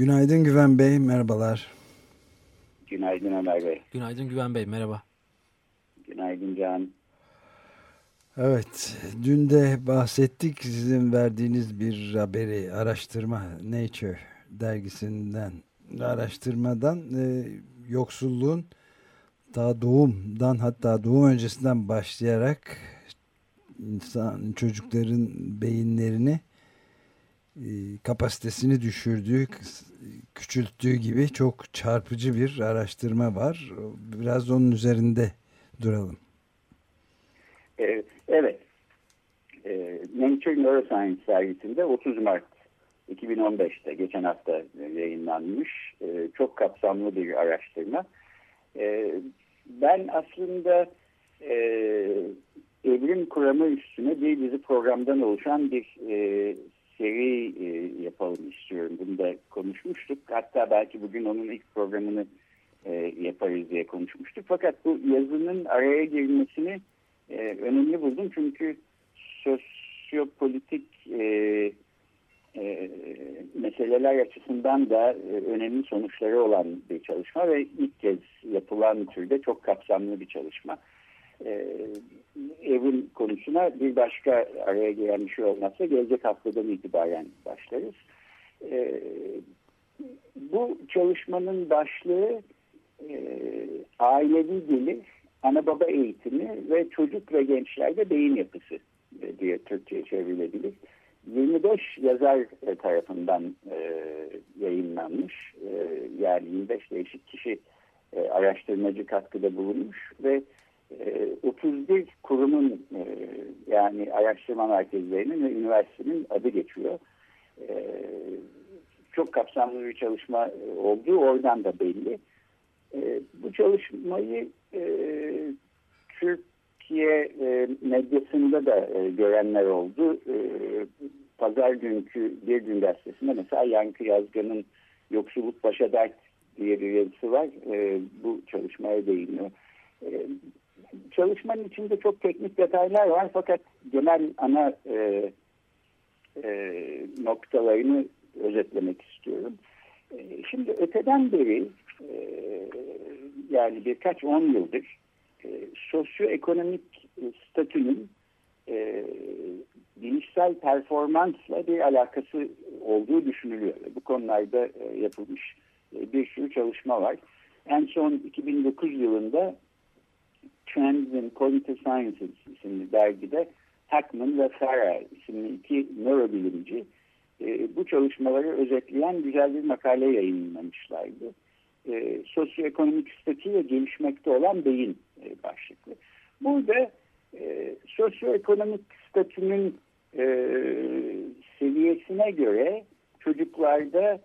Günaydın Güven Bey, merhabalar. Günaydın Ömer Bey. Günaydın Güven Bey, merhaba. Günaydın Can. Evet, dün de bahsettik sizin verdiğiniz bir haberi, araştırma Nature dergisinden, araştırmadan e, yoksulluğun daha doğumdan hatta doğum öncesinden başlayarak insan çocukların beyinlerini e, kapasitesini düşürdüğü, küçülttüğü gibi çok çarpıcı bir araştırma var. Biraz onun üzerinde duralım. Evet. evet. Nature Neuroscience sergisinde 30 Mart 2015'te geçen hafta yayınlanmış e, çok kapsamlı bir araştırma. E, ben aslında e, evrim kuramı üstüne bir dizi programdan oluşan bir e, seri e, yapalım istiyorum. Bunu da konuşmuştuk. Hatta belki bugün onun ilk programını e, yaparız diye konuşmuştuk. Fakat bu yazının araya girmesini e, önemli buldum. Çünkü sosyopolitik e, e, meseleler açısından da e, önemli sonuçları olan bir çalışma ve ilk kez yapılan türde çok kapsamlı bir çalışma. E, evin konusuna bir başka araya giren bir şey olmazsa gelecek haftadan itibaren başlarız. E, bu çalışmanın başlığı e, ailevi gelir, ana baba eğitimi ve çocuk ve gençlerde beyin yapısı e, diye Türkçe'ye çevrilebilir. 25 yazar tarafından e, yayınlanmış. E, yani 25 değişik kişi e, araştırmacı katkıda bulunmuş ve 31 kurumun e, yani araştırma merkezlerinin ve üniversitenin adı geçiyor. E, çok kapsamlı bir çalışma olduğu oradan da belli. E, bu çalışmayı e, Türk Türkiye e, medyasında da e, görenler oldu. E, Pazar günkü Bir Gün Gazetesi'nde mesela Yankı Yazgan'ın Yoksulluk Başa Dert diye bir yazısı var. E, bu çalışmaya değiniyor. Çalışmanın içinde çok teknik detaylar var fakat genel ana e, e, noktalarını özetlemek istiyorum. E, şimdi öteden beri e, yani birkaç on yıldır e, sosyoekonomik statünün e, bilişsel performansla bir alakası olduğu düşünülüyor. Bu konularda e, yapılmış e, bir sürü çalışma var. En son 2009 yılında Trends in Cognitive Sciences isimli dergide Hackman ve Farah isimli iki nörobilimci e, bu çalışmaları özetleyen güzel bir makale yayınlamışlardı. E, sosyoekonomik statüyle gelişmekte olan beyin e, başlıklı. Burada e, sosyoekonomik statünün e, seviyesine göre çocuklarda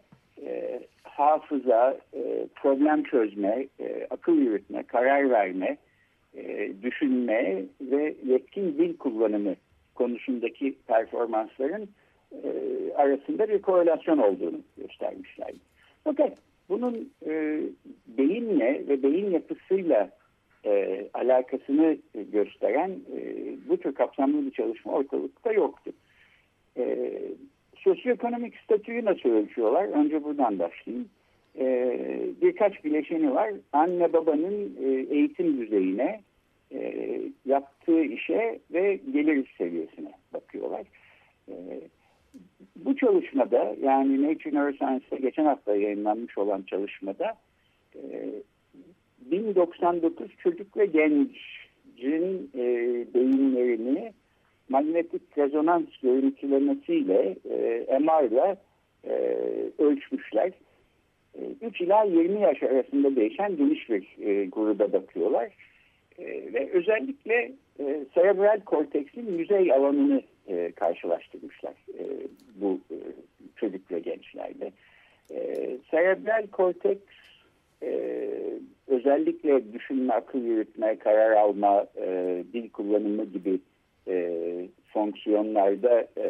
e, hafıza, e, problem çözme, e, akıl yürütme, karar verme, e, düşünme ve yetkin dil kullanımı konusundaki performansların e, arasında bir korelasyon olduğunu göstermişlerdi. Fakat bunun e, beyinle ve beyin yapısıyla e, alakasını gösteren bu tür kapsamlı bir çalışma ortalıkta yoktu. Sosyoekonomik statüyü nasıl ölçüyorlar? Önce buradan başlayayım. E, birkaç bileşeni var. Anne babanın e, eğitim düzeyine, e, yaptığı işe ve gelir seviyesine bakıyorlar. E, bu çalışmada yani Nature Neuroscience'da geçen hafta yayınlanmış olan çalışmada e, 1099 çocuk ve gencin e, beyinlerini manyetik rezonans görüntülemesiyle e, MR'la e, ölçmüşler. E, 3 ila 20 yaş arasında değişen geniş bir e, gruba bakıyorlar. E, ve özellikle e, serebral korteksin yüzey alanını e, karşılaştırmışlar e, bu e, çocuk ve gençlerde. E, cerebral korteks e, özellikle düşünme, akıl yürütme, karar alma, e, dil kullanımı gibi e, fonksiyonlarda e,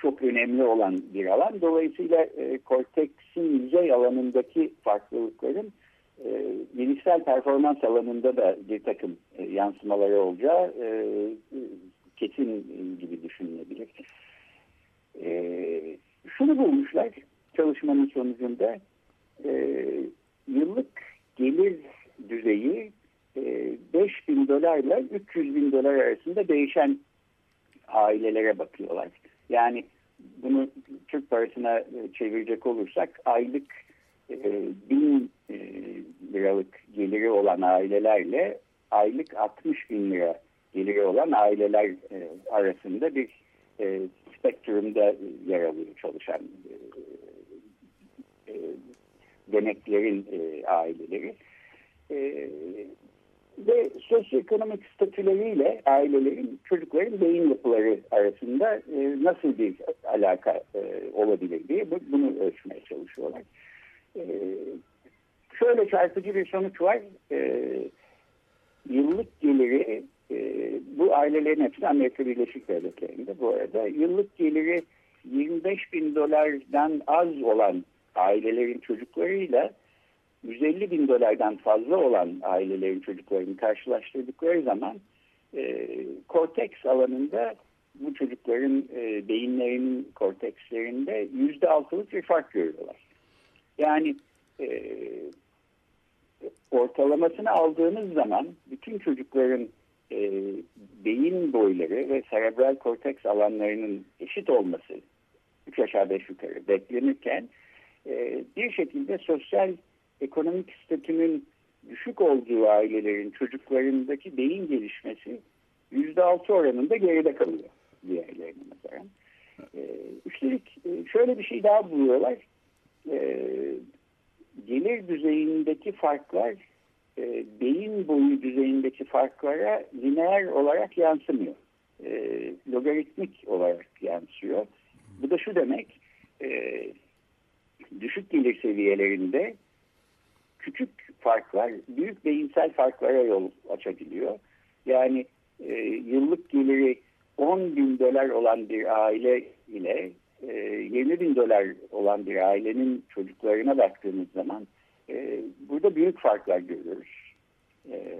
çok önemli olan bir alan. Dolayısıyla e, korteksin yüzey alanındaki farklılıkların e, bilişsel performans alanında da bir takım e, yansımaları olacağı e, kesin gibi düşünülebilir. E, şunu bulmuşlar çalışmanın sonucunda e, yıllık gelir düzeyi e, 5 bin dolarla 300 bin dolar arasında değişen ailelere bakıyorlar. Yani bunu Türk parasına çevirecek olursak aylık e, bin e, liralık geliri olan ailelerle aylık 60 bin lira geliri olan aileler e, arasında bir e, spektrumda yer alıyor çalışan e, e, deneklerin e, aileleri. E, ve sosyoekonomik statüleriyle ailelerin, çocukların beyin yapıları arasında e, nasıl bir alaka e, olabilir diye bunu ölçmeye çalışıyorlar. E, şöyle çarpıcı bir sonuç var. E, yıllık geliri e, bu ailelerin hepsi Amerika Birleşik Devletleri'nde bu arada. Yıllık geliri 25 bin dolardan az olan ailelerin çocuklarıyla 150 bin dolardan fazla olan ailelerin çocuklarını karşılaştırdıkları zaman e, korteks alanında bu çocukların e, beyinlerinin kortekslerinde yüzde altılık bir fark görüyorlar. Yani e, ortalamasını aldığınız zaman bütün çocukların e, beyin boyları ve serebral korteks alanlarının eşit olması 3 aşağı 5 yukarı beklenirken e, bir şekilde sosyal ekonomik statünün düşük olduğu ailelerin çocuklarındaki beyin gelişmesi yüzde altı oranında geride kalıyor diğerlerine mesela. E, üstelik e, şöyle bir şey daha buluyorlar. E, gelir düzeyindeki farklar e, beyin boyu düzeyindeki farklara lineer olarak yansımıyor. E, logaritmik olarak yansıyor. Bu da şu demek, düşük gelir seviyelerinde küçük farklar büyük beyinsel farklara yol açabiliyor. Yani e, yıllık geliri 10 bin dolar olan bir aile ile e, 20 bin dolar olan bir ailenin çocuklarına baktığımız zaman e, burada büyük farklar görüyoruz. E,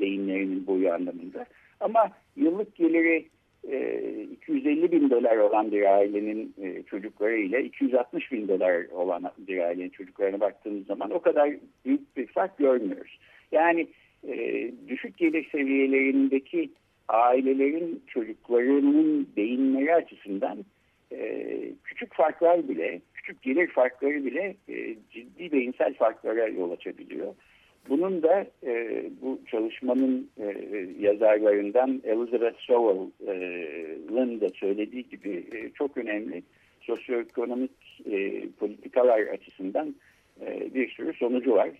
beyinlerinin boyu anlamında. Ama yıllık geliri 250 bin dolar olan bir ailenin e, çocukları ile 260 bin dolar olan bir ailenin çocuklarına baktığımız zaman o kadar büyük bir fark görmüyoruz. Yani e, düşük gelir seviyelerindeki ailelerin çocuklarının beyinleri açısından e, küçük farklar bile, küçük gelir farkları bile e, ciddi beyinsel farklara yol açabiliyor. Bunun da e, bu çalışmanın e, yazarlarından Elizabeth Sowell'ın da söylediği gibi e, çok önemli sosyoekonomik e, politikalar açısından e, bir sürü sonucu var.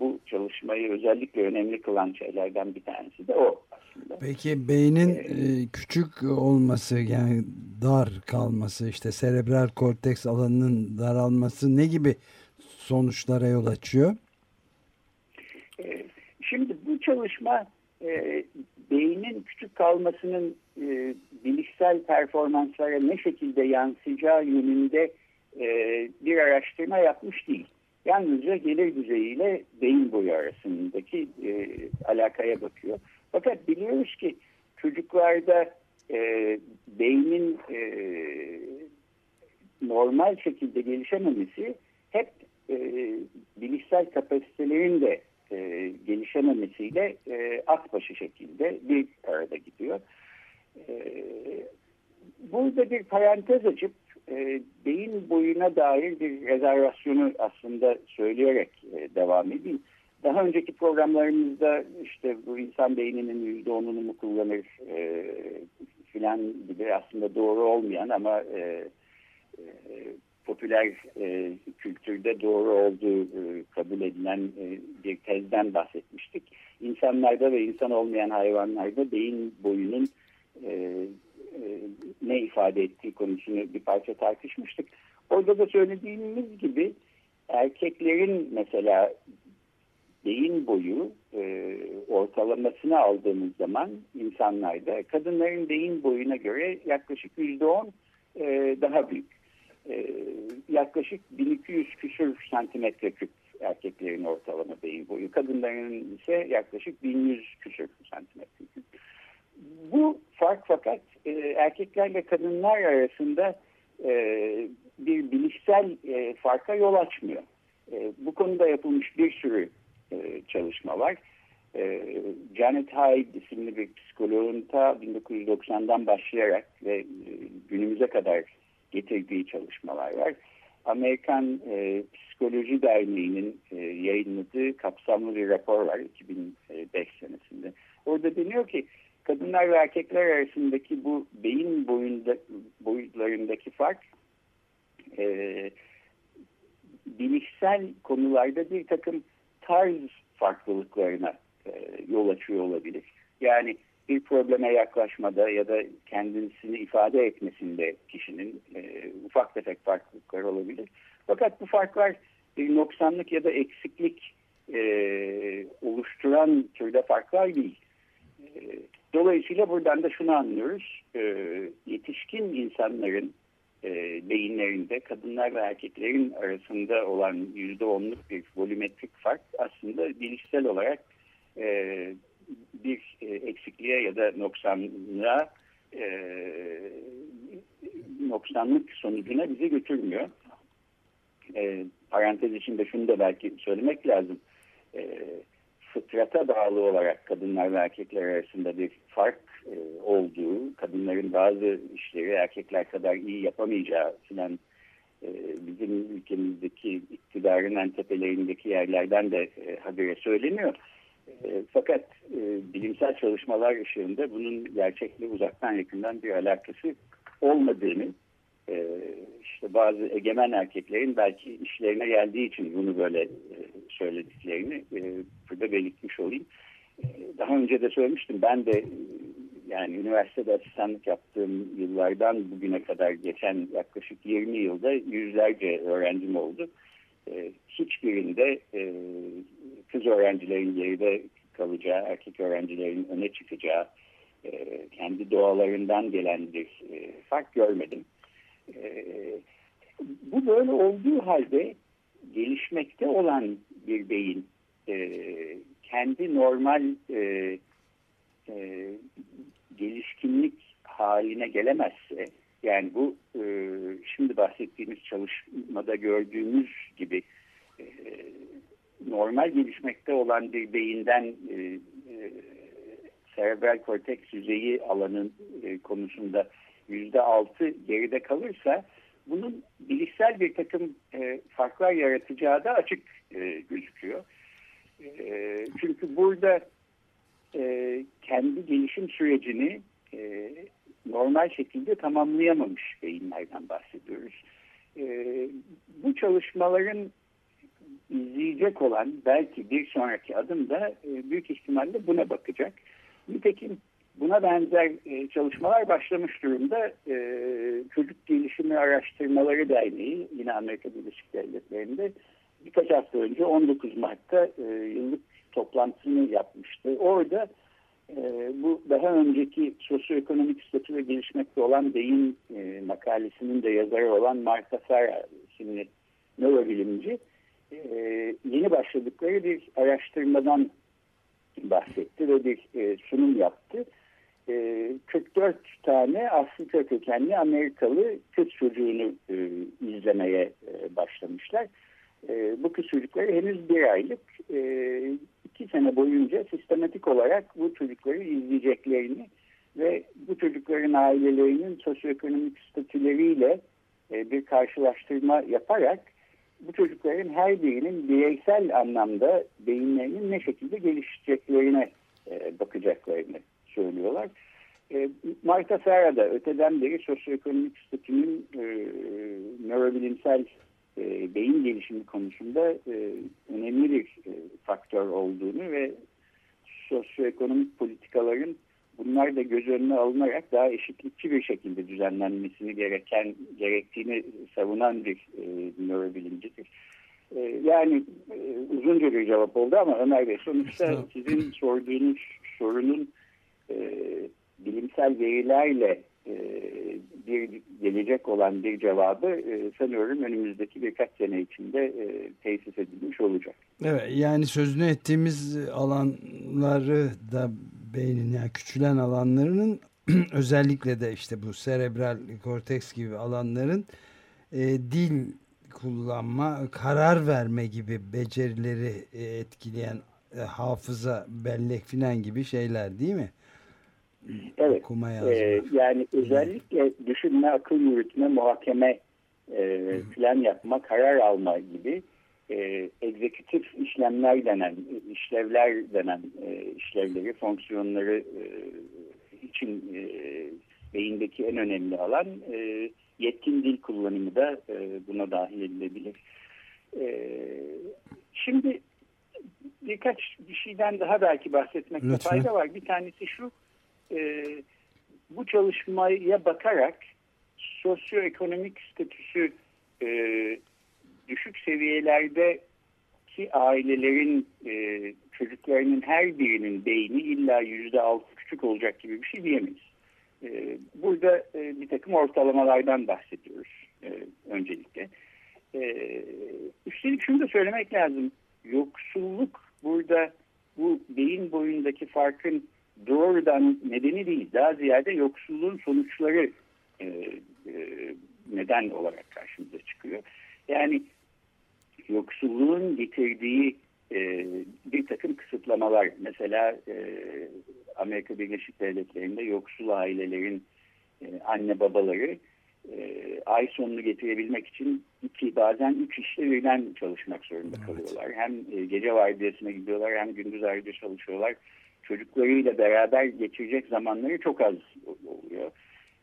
Bu çalışmayı özellikle önemli kılan şeylerden bir tanesi de o aslında. Peki beynin e, küçük olması yani dar kalması işte serebral korteks alanının daralması ne gibi sonuçlara yol açıyor? Şimdi bu çalışma e, beynin küçük kalmasının e, bilişsel performanslara ne şekilde yansıyacağı yönünde e, bir araştırma yapmış değil. Yalnızca gelir düzeyiyle beyin boyu arasındaki e, alakaya bakıyor. Fakat biliyoruz ki çocuklarda e, beynin e, normal şekilde gelişememesi hep e, bilişsel kapasitelerin de e, gelişememesiyle e, at başı şekilde bir arada gidiyor. E, burada bir parantez açıp e, beyin boyuna dair bir rezervasyonu aslında söyleyerek e, devam edeyim. Daha önceki programlarımızda işte bu insan beyninin yüzde onunu mu kullanır e, filan gibi aslında doğru olmayan ama e, e, popüler e, kültürde doğru olduğu e, kabul edilen e, bir tezden bahsetmiştik. İnsanlarda ve insan olmayan hayvanlarda beyin boyunun e, e, ne ifade ettiği konusunu bir parça tartışmıştık. Orada da söylediğimiz gibi erkeklerin mesela beyin boyu e, ortalamasını aldığımız zaman insanlarda kadınların beyin boyuna göre yaklaşık yüzde on e, daha büyük. E, yaklaşık 1200 küsur santimetre küp erkeklerin ortalama beyin boyu. Kadınların ise yaklaşık 1100 küsur santimetre küp. Bu fark fakat e, erkeklerle kadınlar arasında e, bir bilişsel e, farka yol açmıyor. E, bu konuda yapılmış bir sürü e, çalışma var. E, Janet Hyde isimli bir psikoloğun ta 1990'dan başlayarak ve e, günümüze kadar getirdiği çalışmalar var. Amerikan e, Psikoloji Derneği'nin e, yayınladığı kapsamlı bir rapor var 2005 senesinde. Orada deniyor ki kadınlar ve erkekler arasındaki bu beyin boyunda, boyutlarındaki fark e, bilişsel konularda bir takım tarz farklılıklarına e, yol açıyor olabilir. Yani bir probleme yaklaşmada ya da kendisini ifade etmesinde kişinin e, ufak tefek farklılıklar olabilir. Fakat bu farklar bir noksanlık ya da eksiklik e, oluşturan türde farklar değil. E, dolayısıyla buradan da şunu anlıyoruz. E, yetişkin insanların e, beyinlerinde kadınlar ve erkeklerin arasında olan yüzde onluk bir volümetrik fark aslında bilişsel olarak e, bir e, eksikliğe ya da noksanlığa e, noksanlık sonucuna bizi götürmüyor. E, parantez içinde şunu da belki söylemek lazım. E, fıtrata bağlı olarak kadınlar ve erkekler arasında bir fark e, olduğu, kadınların bazı işleri erkekler kadar iyi yapamayacağı filan e, bizim ülkemizdeki iktidarın en tepelerindeki yerlerden de e, habere söyleniyor. E, fakat e, bilimsel çalışmalar ışığında bunun gerçekle uzaktan yakından bir alakası olmadığını e, işte bazı egemen erkeklerin belki işlerine geldiği için bunu böyle e, söylediklerini e, burada belirtmiş olayım. E, daha önce de söylemiştim ben de e, yani üniversitede asistanlık yaptığım yıllardan bugüne kadar geçen yaklaşık 20 yılda yüzlerce öğrencim oldu. E, hiçbirinde e, kız öğrencilerin geride kalacağı, erkek öğrencilerin öne çıkacağı, e, kendi doğalarından gelen bir e, fark görmedim. E, bu böyle olduğu halde gelişmekte olan bir beyin e, kendi normal e, e, gelişkinlik haline gelemezse yani bu e, şimdi bahsettiğimiz çalışmada gördüğümüz gibi e, normal gelişmekte olan bir beyinden e, e, serebral korteks yüzeyi alanın e, konusunda yüzde altı geride kalırsa bunun bilişsel bir takım e, farklar yaratacağı da açık e, gözüküyor. E, çünkü burada e, kendi gelişim sürecini e, normal şekilde tamamlayamamış beyinlerden bahsediyoruz. E, bu çalışmaların izleyecek olan belki bir sonraki adım da e, büyük ihtimalle buna bakacak. Nitekim buna benzer e, çalışmalar başlamış durumda. E, Çocuk Gelişimi Araştırmaları Derneği yine Amerika Birleşik Devletleri'nde birkaç hafta önce 19 Mart'ta e, yıllık toplantısını yapmıştı. Orada e, bu daha önceki sosyoekonomik statü ve gelişmekte olan beyin e, makalesinin de yazarı olan Martha Farah isimli nörobilimci e, yeni başladıkları bir araştırmadan bahsetti ve bir e, sunum yaptı. E, 44 tane Afrika kökenli Amerikalı kız çocuğunu e, izlemeye e, başlamışlar. E, bu kız çocukları henüz bir aylık e, iki sene boyunca sistematik olarak bu çocukları izleyeceklerini ve bu çocukların ailelerinin sosyoekonomik statüleriyle e, bir karşılaştırma yaparak bu çocukların her birinin bireysel anlamda beyinlerinin ne şekilde gelişeceklerine e, bakacaklarını söylüyorlar. E, Marta Ferra da öteden beri sosyoekonomik statünün e, nörobilimsel e, beyin gelişimi konusunda e, önemli bir e, faktör olduğunu ve sosyoekonomik politikaların bunlar da göz önüne alınarak daha eşitlikçi bir şekilde düzenlenmesini gereken gerektiğini savunan bir e, nörobilimcidir. E, yani e, uzunca bir cevap oldu ama Ömer Bey sonuçta sizin sorduğunuz sorunun e, bilimsel verilerle e, bir gelecek olan bir cevabı e, sanıyorum önümüzdeki birkaç sene içinde e, tesis edilmiş olacak. Evet yani sözünü ettiğimiz alanları da beynin yani küçülen alanlarının özellikle de işte bu serebral korteks gibi alanların dil kullanma, karar verme gibi becerileri etkileyen hafıza, bellek filan gibi şeyler değil mi? Evet. Okuma Ee, yani özellikle düşünme, akıl yürütme, muhakeme e, plan yapma, karar alma gibi e, egzekutif işlemler denen, işlevler denen e, işlevleri, fonksiyonları e, için e, beyindeki en önemli alan e, yetkin dil kullanımı da e, buna dahil edilebilir. E, şimdi birkaç bir şeyden daha belki bahsetmekte Lütfen. fayda var. Bir tanesi şu, e, bu çalışmaya bakarak sosyoekonomik statüsü e, düşük seviyelerde ki ailelerin e, çocuklarının her birinin beyni illa yüzde altı küçük olacak gibi bir şey diyemeyiz. E, burada e, bir takım ortalamalardan bahsediyoruz e, öncelikle. E, üstelik şunu da söylemek lazım. Yoksulluk burada bu beyin boyundaki farkın doğrudan nedeni değil. Daha ziyade yoksulluğun sonuçları e, e, neden olarak karşımıza çıkıyor. Yani yoksulluğun getirdiği e, bir takım kısıtlamalar. Mesela e, Amerika Birleşik Devletleri'nde yoksul ailelerin e, anne babaları e, ay sonunu getirebilmek için iki bazen üç işte birden çalışmak zorunda evet. kalıyorlar. Hem e, gece vardiyasına gidiyorlar hem gündüz ayrıca çalışıyorlar çocuklarıyla beraber geçirecek zamanları çok az oluyor.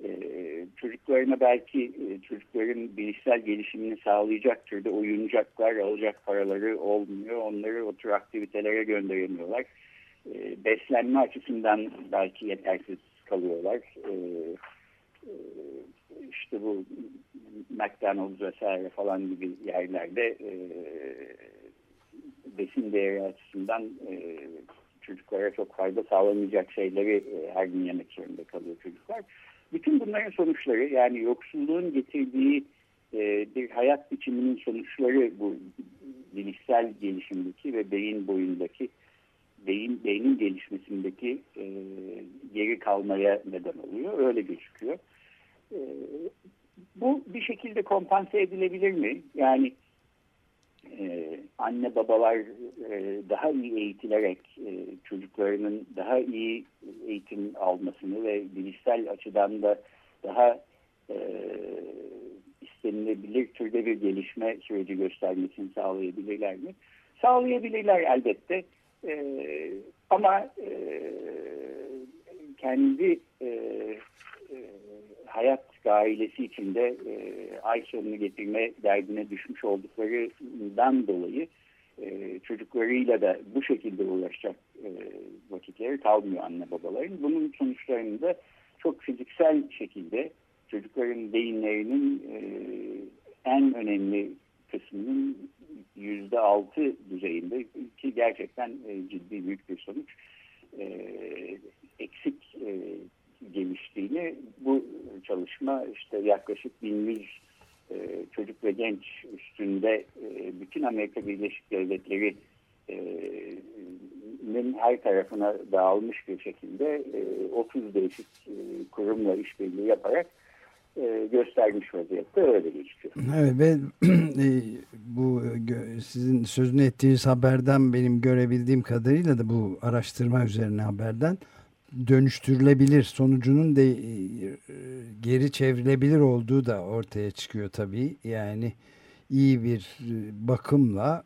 Ee, çocuklarına belki e, çocukların bilişsel gelişimini sağlayacak türde oyuncaklar alacak paraları olmuyor. Onları o tür aktivitelere gönderemiyorlar. Ee, beslenme açısından belki yetersiz kalıyorlar. Ee, e, işte bu McDonald's vesaire falan gibi yerlerde e, besin değeri açısından e, çocuklara çok fayda sağlamayacak şeyleri e, her gün yemek zorunda kalıyor çocuklar. Bütün bunların sonuçları yani yoksulluğun getirdiği e, bir hayat biçiminin sonuçları bu bilişsel gelişimdeki ve beyin boyundaki beyin beynin gelişmesindeki e, geri kalmaya neden oluyor. Öyle gözüküyor. E, bu bir şekilde kompanse edilebilir mi? Yani e, anne babalar e, daha iyi eğitilerek e, çocuklarının daha iyi eğitim almasını ve bilişsel açıdan da daha e, istenilebilir türde bir gelişme süreci göstermesini sağlayabilirler mi? Sağlayabilirler elbette. Ama kendi hayat ailesi içinde e, ay sonunu getirme derdine düşmüş olduklarından dolayı e, çocuklarıyla da bu şekilde uğraşacak e, vakitleri kalmıyor anne babaların. Bunun sonuçlarında çok fiziksel şekilde çocukların beyinlerinin e, en önemli kısmının yüzde altı düzeyinde ki gerçekten e, ciddi büyük bir sonuç e, eksik e, geliştiğini bu çalışma işte yaklaşık 1100 e, çocuk ve genç üstünde e, bütün Amerika Birleşik Devletleri e, her tarafına dağılmış bir şekilde e, 30 değişik kurumla işbirliği yaparak göstermiş vaziyette öyle gözüküyor. Evet ve bu sizin sözünü ettiğiniz haberden benim görebildiğim kadarıyla da bu araştırma üzerine haberden dönüştürülebilir sonucunun de e, geri çevrilebilir olduğu da ortaya çıkıyor tabii. Yani iyi bir e, bakımla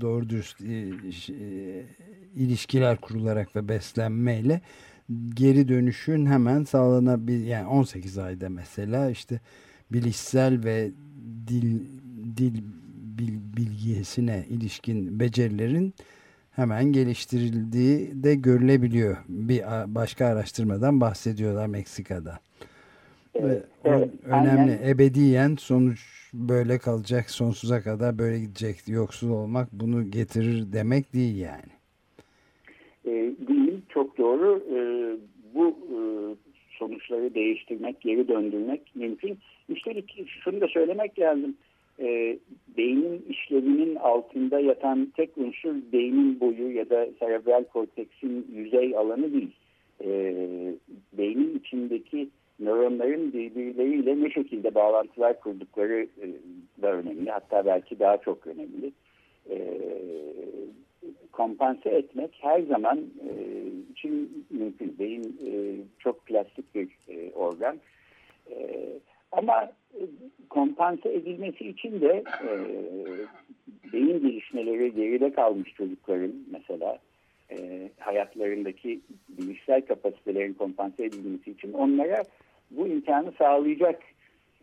doğru dürüst e, ilişkiler kurularak ve beslenmeyle geri dönüşün hemen sağlanabilir. Yani 18 ayda mesela işte bilişsel ve dil dil bil, bilgisine ilişkin becerilerin hemen geliştirildiği de görülebiliyor. Bir başka araştırmadan bahsediyorlar Meksika'da. Evet, Ve evet, önemli aynen. ebediyen sonuç böyle kalacak sonsuza kadar böyle gidecek yoksul olmak bunu getirir demek değil yani. E, değil çok doğru. E, bu e, sonuçları değiştirmek, geri döndürmek mümkün. Üstelik şunu da söylemek lazım. E, beynin işlevinin altında yatan tek unsur beynin boyu ya da cerebral korteksin yüzey alanı değil. E, beynin içindeki nöronların birbirleriyle ne şekilde bağlantılar kurdukları e, da önemli. Hatta belki daha çok önemli. E, kompanse etmek her zaman e, için mümkün. Beyin e, çok plastik bir e, organ. E, ama e, kompanse edilmesi için de e, beyin gelişmeleri geride kalmış çocukların mesela e, hayatlarındaki bilişsel kapasitelerin kompanse edilmesi için onlara bu imkanı sağlayacak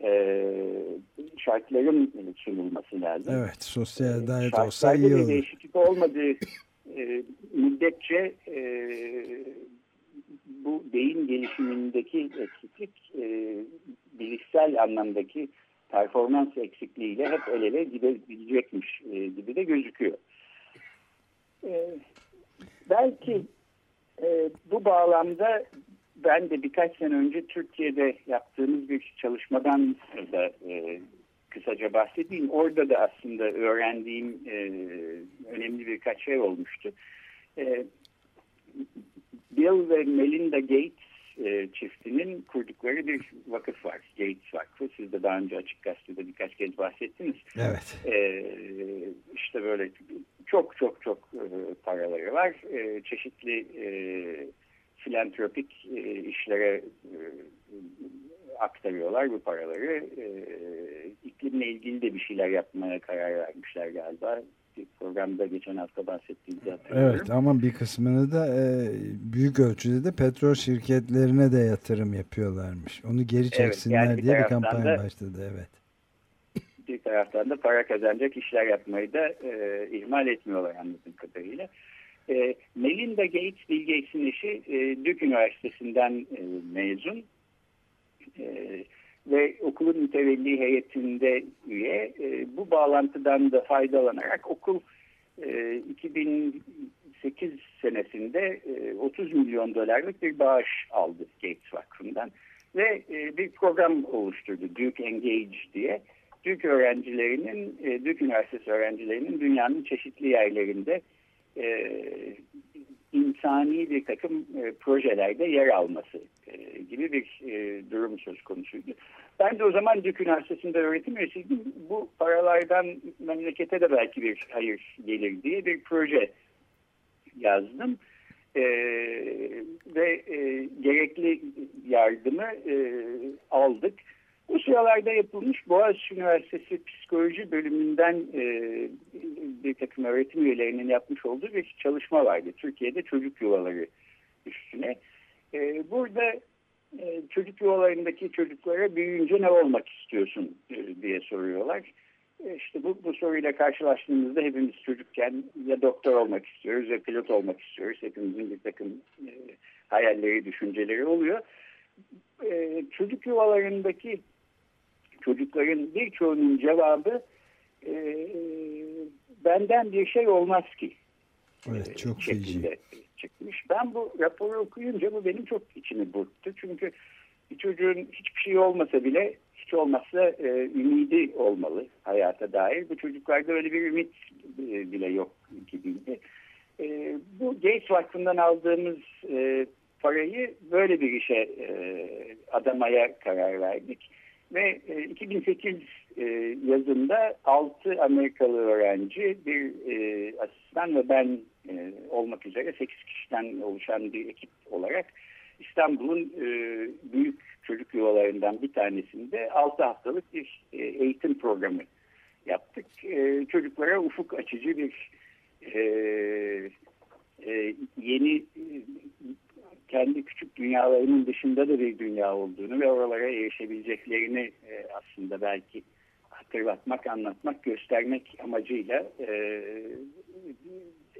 e, şartların sunulması lazım. Evet, sosyal davet olsa iyi olur. değişiklik olmadığı e, müddetçe e, bu beyin gelişimindeki eksiklik e, bilişsel anlamdaki performans eksikliğiyle hep el ele gidebilecekmiş e, gibi de gözüküyor. E, belki e, bu bağlamda ben de birkaç sene önce Türkiye'de yaptığımız bir çalışmadan da e, kısaca bahsedeyim. Orada da aslında öğrendiğim e, önemli birkaç şey olmuştu. E, Bill ve Melinda Gates e, çiftinin kurdukları bir vakıf var. Gates Vakfı. Siz de daha önce Açık Gazete'de birkaç kez bahsettiniz. Evet. E, işte böyle çok çok çok e, paraları var. E, çeşitli e, filantropik e, işlere e, aktarıyorlar bu paraları. E, iklimle ilgili de bir şeyler yapmaya karar vermişler galiba. Bir programda geçen hafta bahsettiğimizi hatırlıyorum. Evet ama bir kısmını da e, büyük ölçüde de petrol şirketlerine de yatırım yapıyorlarmış. Onu geri çeksinler evet, yani diye bir kampanya da, başladı. Evet. Bir taraftan da para kazanacak işler yapmayı da e, ihmal etmiyorlar anladığım kadarıyla. E, Melinda Gates, Bill Gates'in eşi e, Duke Üniversitesi'nden e, mezun e, ve okulun mütevelli heyetinde üye. E, bu bağlantıdan da faydalanarak okul e, 2008 senesinde e, 30 milyon dolarlık bir bağış aldı Gates Vakfı'ndan ve e, bir program oluşturdu Duke Engage diye. Duke öğrencilerinin, e, Duke Üniversitesi öğrencilerinin dünyanın çeşitli yerlerinde e, insani bir takım e, projelerde yer alması e, gibi bir e, durum söz konusuydu. Ben de o zaman Dük Üniversitesi'nde öğretim üyesiydim. Bu paralardan memlekete de belki bir hayır gelir diye bir proje yazdım. E, ve e, gerekli yardımı e, aldık. Bu sıralarda yapılmış Boğaziçi Üniversitesi Psikoloji bölümünden e, bir takım öğretim üyelerinin yapmış olduğu bir çalışma vardı. Türkiye'de çocuk yuvaları üstüne. E, burada e, çocuk yuvalarındaki çocuklara büyüyünce ne olmak istiyorsun e, diye soruyorlar. E, işte bu, bu soruyla karşılaştığımızda hepimiz çocukken ya doktor olmak istiyoruz ya pilot olmak istiyoruz. Hepimizin bir takım e, hayalleri, düşünceleri oluyor. E, çocuk yuvalarındaki çocukların birçoğunun cevabı e, benden bir şey olmaz ki. Evet e, çok şekilde çıkmış. Ben bu raporu okuyunca bu benim çok içimi burktu. Çünkü bir çocuğun hiçbir şey olmasa bile hiç olmazsa e, ümidi olmalı hayata dair. Bu çocuklarda öyle bir ümit e, bile yok gibiydi. E, bu Gates Vakfı'ndan aldığımız e, parayı böyle bir işe e, adamaya karar verdik. Ve e, 2008 e, yazında 6 Amerikalı öğrenci, bir e, asistan ve ben e, olmak üzere 8 kişiden oluşan bir ekip olarak İstanbul'un e, büyük çocuk yuvalarından bir tanesinde 6 haftalık bir e, eğitim programı yaptık. Çocuklara ufuk açıcı bir yeni kendi küçük dünyalarının dışında da bir dünya olduğunu ve oralara erişebileceklerini aslında belki hatırlatmak, anlatmak, göstermek amacıyla e,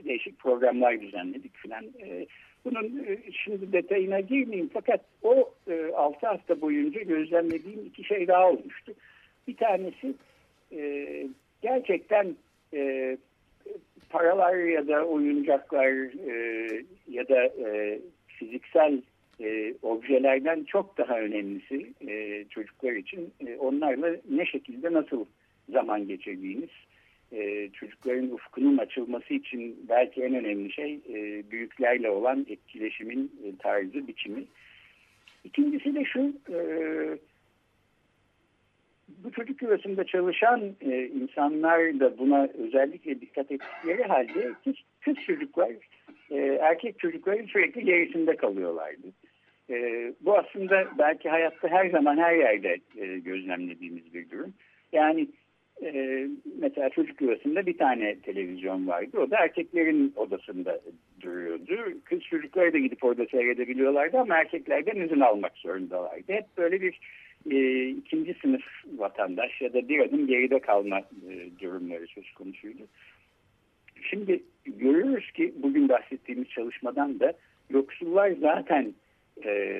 değişik programlar düzenledik filan. E, bunun e, şimdi detayına girmeyeyim fakat o e, 6 hafta boyunca gözlemlediğim iki şey daha olmuştu. Bir tanesi e, gerçekten e, paralar ya da oyuncaklar e, ya da e, fiziksel e, objelerden çok daha önemlisi e, çocuklar için e, onlarla ne şekilde nasıl zaman geçirdiğiniz e, çocukların ufkunun açılması için belki en önemli şey e, büyüklerle olan etkileşimin e, tarzı, biçimi. İkincisi de şu, e, bu çocuk yuvasında çalışan e, insanlar da buna özellikle dikkat ettikleri halde kız, kız çocuklar e, erkek çocukların sürekli gerisinde kalıyorlardı. E, bu aslında belki hayatta her zaman her yerde e, gözlemlediğimiz bir durum. Yani e, mesela çocuk yuvasında bir tane televizyon vardı. O da erkeklerin odasında duruyordu. Kız çocukları da gidip orada seyredebiliyorlardı ama erkeklerden izin almak zorundalardı. Hep böyle bir e, ikinci sınıf vatandaş ya da bir adım geride kalma e, durumları söz konusuydu. Şimdi görüyoruz ki bugün bahsettiğimiz çalışmadan da yoksullar zaten e,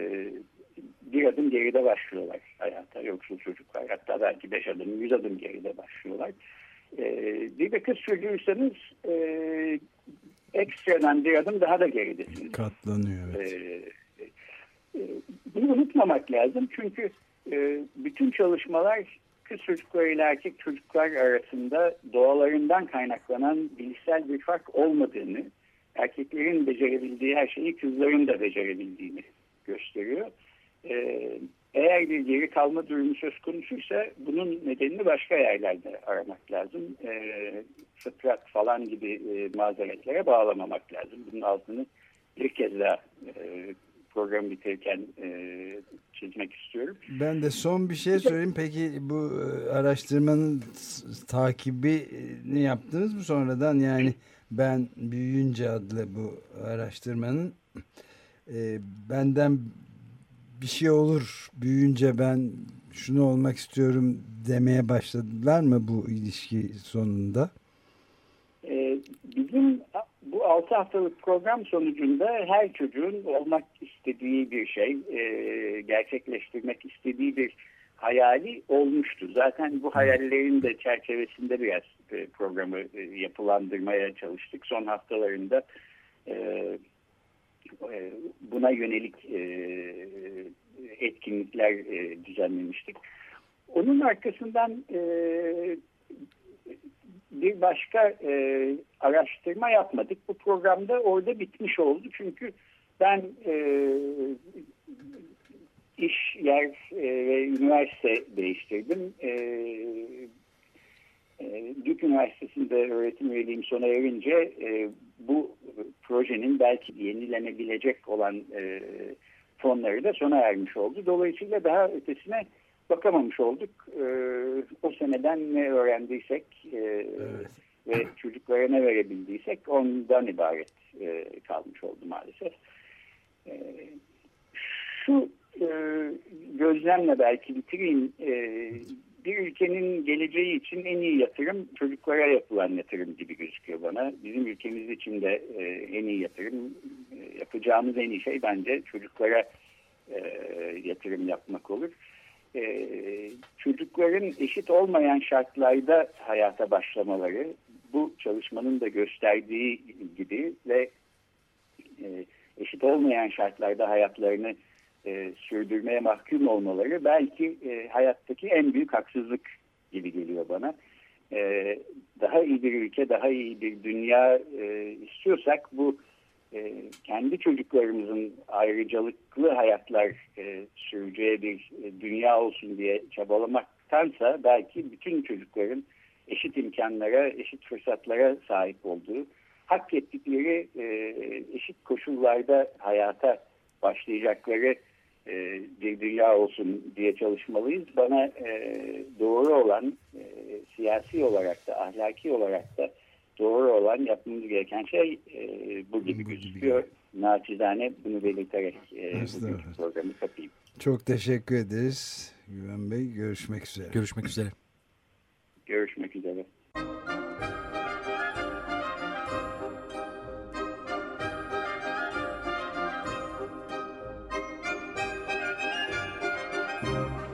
bir adım geride başlıyorlar hayata yoksul çocuklar. Hatta belki beş adım, yüz adım geride başlıyorlar. E, bir de kız çocuğuysanız e, ekstradan bir adım daha da geridesiniz. Katlanıyor evet. E, e, bunu unutmamak lazım çünkü e, bütün çalışmalar kız çocukları ile erkek çocuklar arasında doğalarından kaynaklanan bilişsel bir fark olmadığını, erkeklerin becerebildiği her şeyi kızların da becerebildiğini gösteriyor. Ee, eğer bir geri kalma durumu söz konusuysa bunun nedenini başka yerlerde aramak lazım. Ee, fıtrat falan gibi e, mazeretlere bağlamamak lazım. Bunun altını bir kez daha e, program bitirirken e, çizmek istiyorum. Ben de son bir şey söyleyeyim. Peki bu e, araştırmanın takibi ne yaptınız mı sonradan? Yani ben büyüyünce adlı bu araştırmanın e, benden bir şey olur büyüyünce ben şunu olmak istiyorum demeye başladılar mı bu ilişki sonunda? Ee, bizim bu 6 haftalık program sonucunda her çocuğun olmak istediği bir şey, e, gerçekleştirmek istediği bir hayali olmuştu. Zaten bu hayallerin de çerçevesinde biraz e, programı e, yapılandırmaya çalıştık. Son haftalarında e, buna yönelik e, etkinlikler e, düzenlemiştik. Onun arkasından bir başka araştırma yapmadık. Bu programda orada bitmiş oldu. Çünkü ben iş, yer ve üniversite değiştirdim. E, Duke Üniversitesi'nde öğretim üyeliğim sona erince e, bu projenin belki yenilenebilecek olan e, fonları da sona ermiş oldu. Dolayısıyla daha ötesine bakamamış olduk. E, o seneden ne öğrendiysek e, evet. ve çocuklara ne verebildiysek ondan ibaret e, kalmış oldu maalesef. E, şu e, gözlemle belki bitireyim. E, bir ülkenin geleceği için en iyi yatırım çocuklara yapılan yatırım gibi gözüküyor bana. Bizim ülkemiz için de e, en iyi yatırım e, yapacağımız en iyi şey bence çocuklara e, yatırım yapmak olur. E, çocukların eşit olmayan şartlarda hayata başlamaları bu çalışmanın da gösterdiği gibi ve e, eşit olmayan şartlarda hayatlarını e, sürdürmeye mahkum olmaları belki e, hayattaki en büyük haksızlık gibi geliyor bana. E, daha iyi bir ülke, daha iyi bir dünya e, istiyorsak bu e, kendi çocuklarımızın ayrıcalıklı hayatlar e, süreceği bir e, dünya olsun diye çabalamaktansa belki bütün çocukların eşit imkanlara, eşit fırsatlara sahip olduğu, hak ettikleri e, eşit koşullarda hayata başlayacakları e, bir dünya olsun diye çalışmalıyız. Bana e, doğru olan e, siyasi olarak da ahlaki olarak da doğru olan yapmamız gereken şey e, bu gibi bu gözüküyor. Gibi. Naçizane bunu belirterek e, bugünkü programı kapayım. Çok teşekkür ederiz Güven Bey. Görüşmek üzere. Görüşmek üzere. Görüşmek